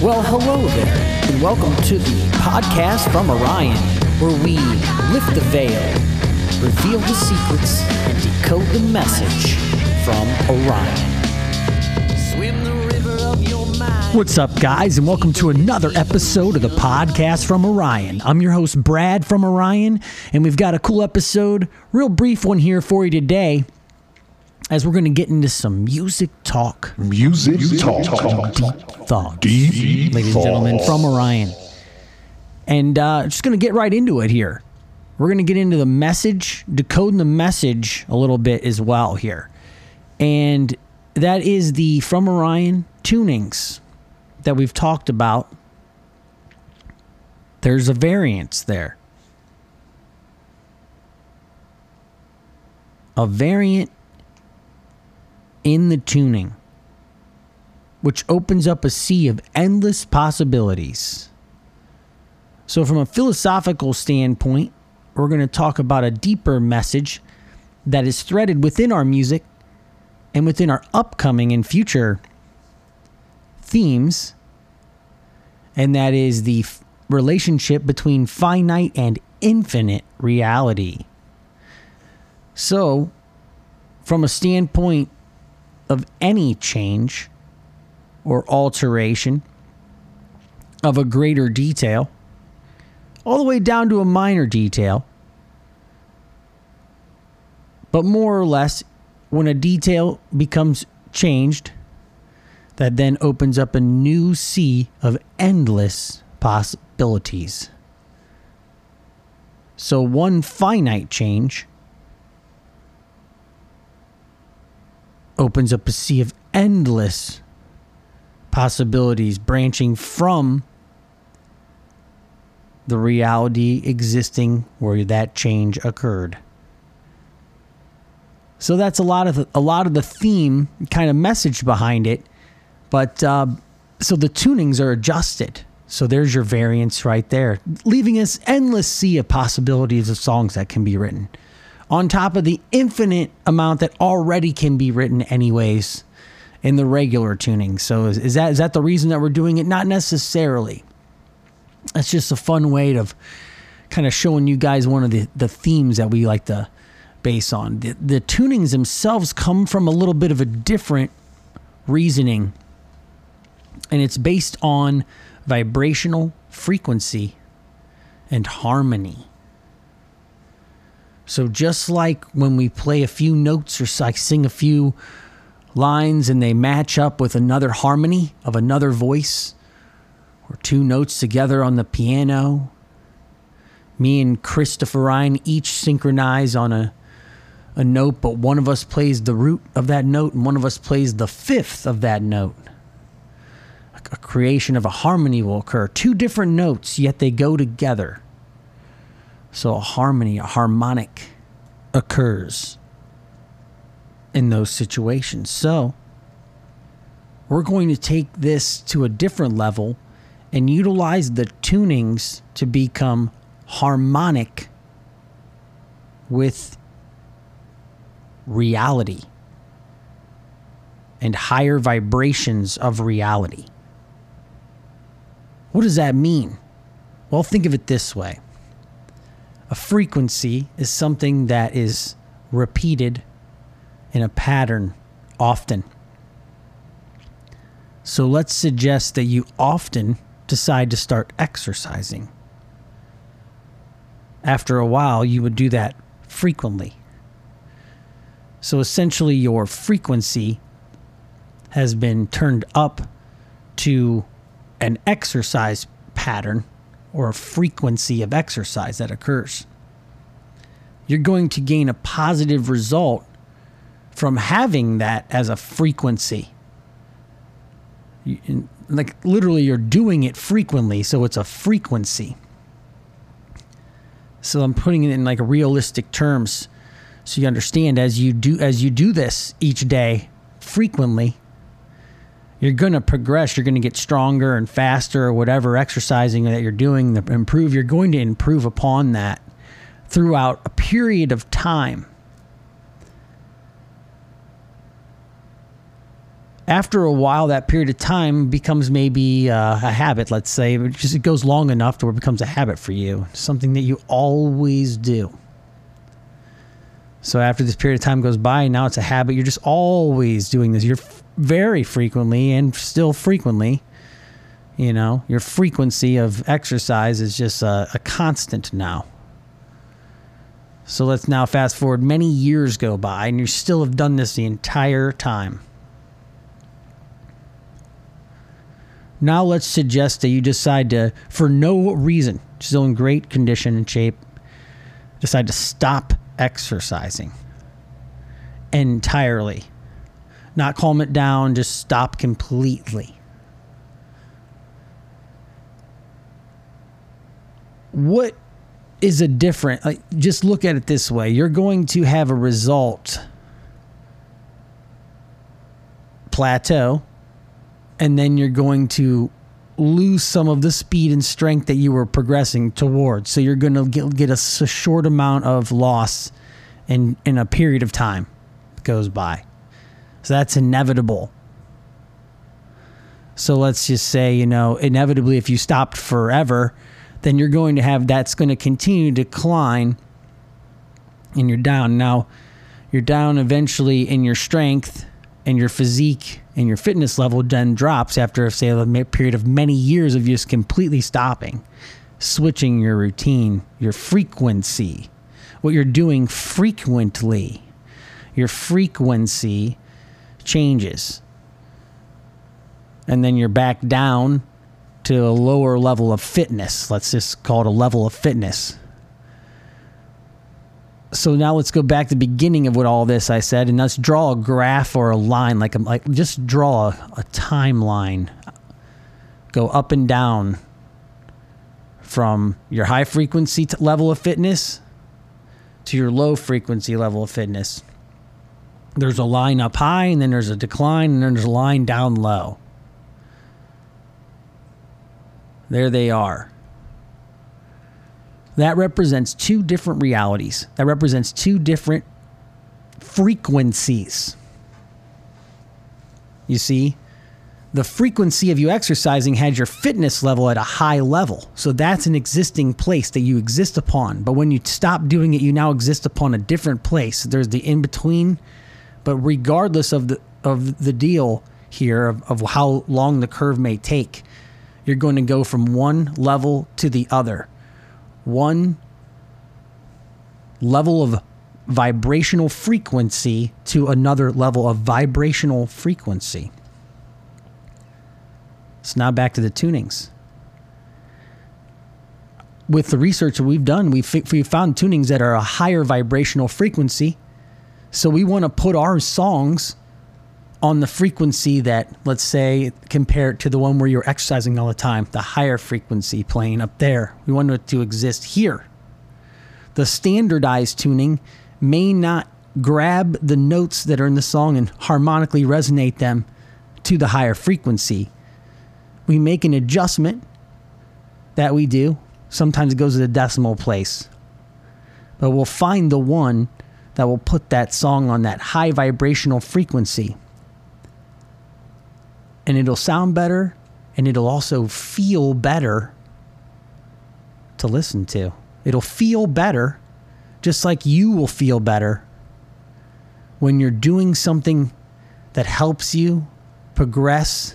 Well, hello there, and welcome to the podcast from Orion, where we lift the veil, reveal the secrets, and decode the message from Orion. Swim the river of your mind. What's up, guys, and welcome to another episode of the podcast from Orion. I'm your host, Brad from Orion, and we've got a cool episode, real brief one here for you today as we're going to get into some music talk, Music, talk. deep thoughts, Deep ladies and gentlemen, from Orion. And uh, just going to get right into it here. We're going to get into the message, decoding the message a little bit as well here. And that is the From Orion tunings that we've talked about. There's a variance there. A variant in the tuning, which opens up a sea of endless possibilities. So, from a philosophical standpoint, we're going to talk about a deeper message that is threaded within our music and within our upcoming and future themes, and that is the f- relationship between finite and infinite reality. So, from a standpoint of any change or alteration of a greater detail, all the way down to a minor detail. But more or less, when a detail becomes changed, that then opens up a new sea of endless possibilities. So, one finite change opens up a sea of endless possibilities branching from the reality existing where that change occurred. So that's a lot of the, a lot of the theme kind of message behind it, but uh, so the tunings are adjusted. So there's your variance right there, leaving us endless sea of possibilities of songs that can be written on top of the infinite amount that already can be written anyways in the regular tuning. So is, is that is that the reason that we're doing it? Not necessarily. That's just a fun way of kind of showing you guys one of the, the themes that we like to base on. The, the tunings themselves come from a little bit of a different reasoning, and it's based on vibrational frequency and harmony. So just like when we play a few notes or like sing a few lines and they match up with another harmony of another voice or two notes together on the piano, me and Christopher Ryan each synchronize on a a note, but one of us plays the root of that note and one of us plays the fifth of that note. A creation of a harmony will occur. Two different notes, yet they go together. So a harmony, a harmonic occurs in those situations. So we're going to take this to a different level and utilize the tunings to become harmonic with reality and higher vibrations of reality. What does that mean? Well, think of it this way a frequency is something that is repeated in a pattern often. So let's suggest that you often decide to start exercising. After a while, you would do that frequently. So essentially, your frequency has been turned up to an exercise pattern or frequency of exercise that occurs. You're going to gain a positive result from having that as a frequency. Like literally, you're doing it frequently, so it's a frequency. So I'm putting it in like realistic terms, so you understand as you do as you do this each day frequently, you're going to progress. You're going to get stronger and faster, or whatever exercising that you're doing to improve. You're going to improve upon that throughout a period of time. after a while, that period of time becomes maybe uh, a habit. Let's say it just goes long enough to where it becomes a habit for you, something that you always do. So after this period of time goes by, now it's a habit. You're just always doing this. You're very frequently and still frequently. You know, your frequency of exercise is just a, a constant now. So let's now fast forward many years go by, and you still have done this the entire time. Now let's suggest that you decide to, for no reason, still in great condition and shape, decide to stop exercising entirely. Not calm it down, just stop completely. What is a different, like, just look at it this way you're going to have a result plateau and then you're going to lose some of the speed and strength that you were progressing towards. So you're going to get, get a, a short amount of loss in, in a period of time goes by. So that's inevitable. So let's just say, you know, inevitably, if you stopped forever, then you're going to have that's going to continue to decline and you're down. Now, you're down eventually in your strength and your physique and your fitness level then drops after, say, a period of many years of just completely stopping, switching your routine, your frequency, what you're doing frequently. Your frequency changes. And then you're back down to a lower level of fitness. Let's just call it a level of fitness so now let's go back to the beginning of what all this I said, and let's draw a graph or a line, like a, like just draw a, a timeline. Go up and down from your high frequency level of fitness to your low frequency level of fitness. There's a line up high, and then there's a decline, and then there's a line down low. There they are that represents two different realities. That represents two different frequencies. You see, the frequency of you exercising had your fitness level at a high level. So that's an existing place that you exist upon. But when you stop doing it, you now exist upon a different place. There's the in between. But regardless of the of the deal here of, of how long the curve may take, you're going to go from one level to the other one level of vibrational frequency to another level of vibrational frequency. So now back to the tunings. With the research that we've done, we've, we've found tunings that are a higher vibrational frequency. So we want to put our songs on the frequency that, let's say, compare it to the one where you're exercising all the time, the higher frequency plane up there. We want it to exist here. The standardized tuning may not grab the notes that are in the song and harmonically resonate them to the higher frequency. We make an adjustment that we do. Sometimes it goes to the decimal place. But we'll find the one that will put that song on that high vibrational frequency and it'll sound better and it'll also feel better to listen to. It'll feel better, just like you will feel better when you're doing something that helps you progress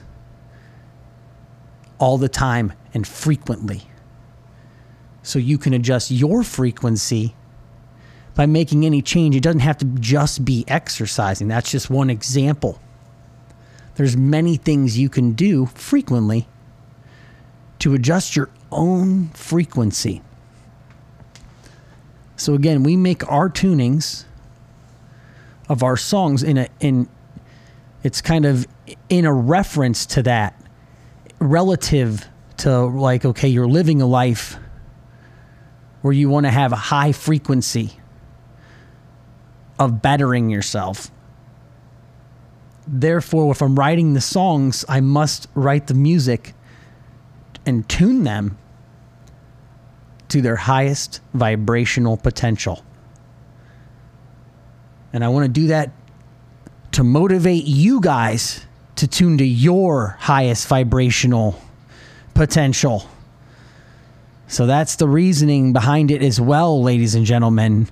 all the time and frequently. So you can adjust your frequency by making any change. It doesn't have to just be exercising. That's just one example. There's many things you can do frequently to adjust your own frequency. So again, we make our tunings of our songs in a in it's kind of in a reference to that relative to like okay, you're living a life where you want to have a high frequency of bettering yourself therefore, if I'm writing the songs, I must write the music and tune them to their highest vibrational potential. And I want to do that to motivate you guys to tune to your highest vibrational potential. So that's the reasoning behind it as well, ladies and gentlemen.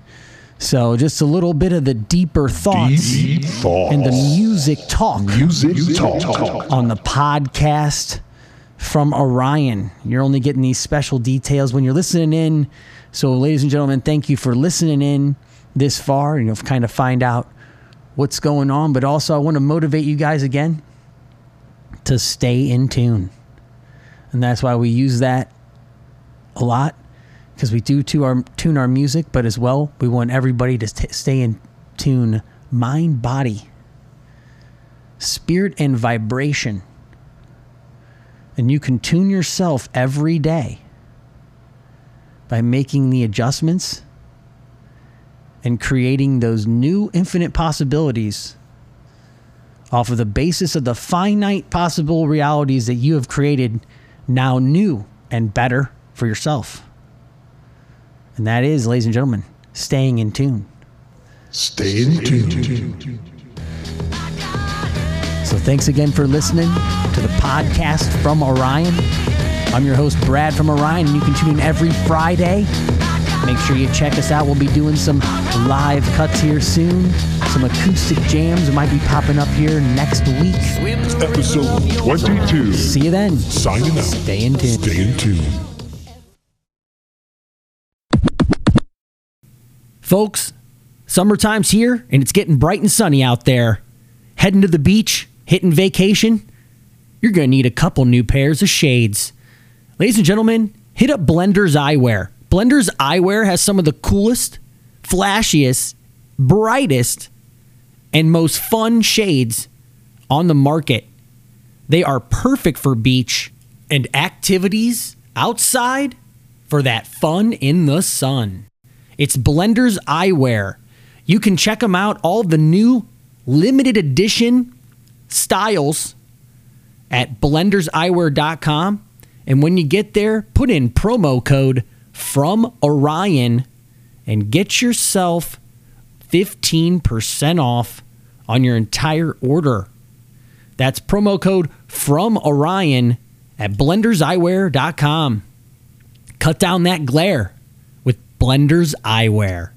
So just a little bit of the deeper thoughts Deep thoughts. and the music talk music talk. on the podcast from Orion. You're only getting these special details when you're listening in. So, ladies and gentlemen, thank you for listening in this far and you'll kind of find out what's going on. But also, I want to motivate you guys again to stay in tune. And that's why we use that a lot because we do to our, tune our music, but as well, we want everybody to st- stay in tune mind, body, spirit, and vibration. And you can tune yourself every day by making the adjustments and creating those new infinite possibilities off of the basis of the finite possible realities that you have created now new and better for yourself. And that is, ladies and gentlemen, staying in tune. Stay in tune. So thanks again for listening to the podcast from Orion. I'm your host, Brad from Orion, and you can tune in every Friday. Make sure you check us out. We'll be doing some live cuts here soon. Some acoustic jams might be popping up here next week. Episode 22. See you then. Signing out. Stay in tune. Stay in tune. Folks, summertime's here and it's getting bright and sunny out there. Heading to the beach, hitting vacation, you're going to need a couple new pairs of shades. Ladies and gentlemen, hit up Blender's Eyewear. Blender's Eyewear has some of the coolest, flashiest, brightest, and most fun shades on the market. They are perfect for beach and activities outside for that fun in the sun. It's Blender's Eyewear. You can check them out, all the new limited edition styles at blenderseyewear.com. And when you get there, put in promo code from Orion and get yourself 15% off on your entire order. That's promo code from Orion at blenderseyewear.com. Cut down that glare Blender's Eyewear.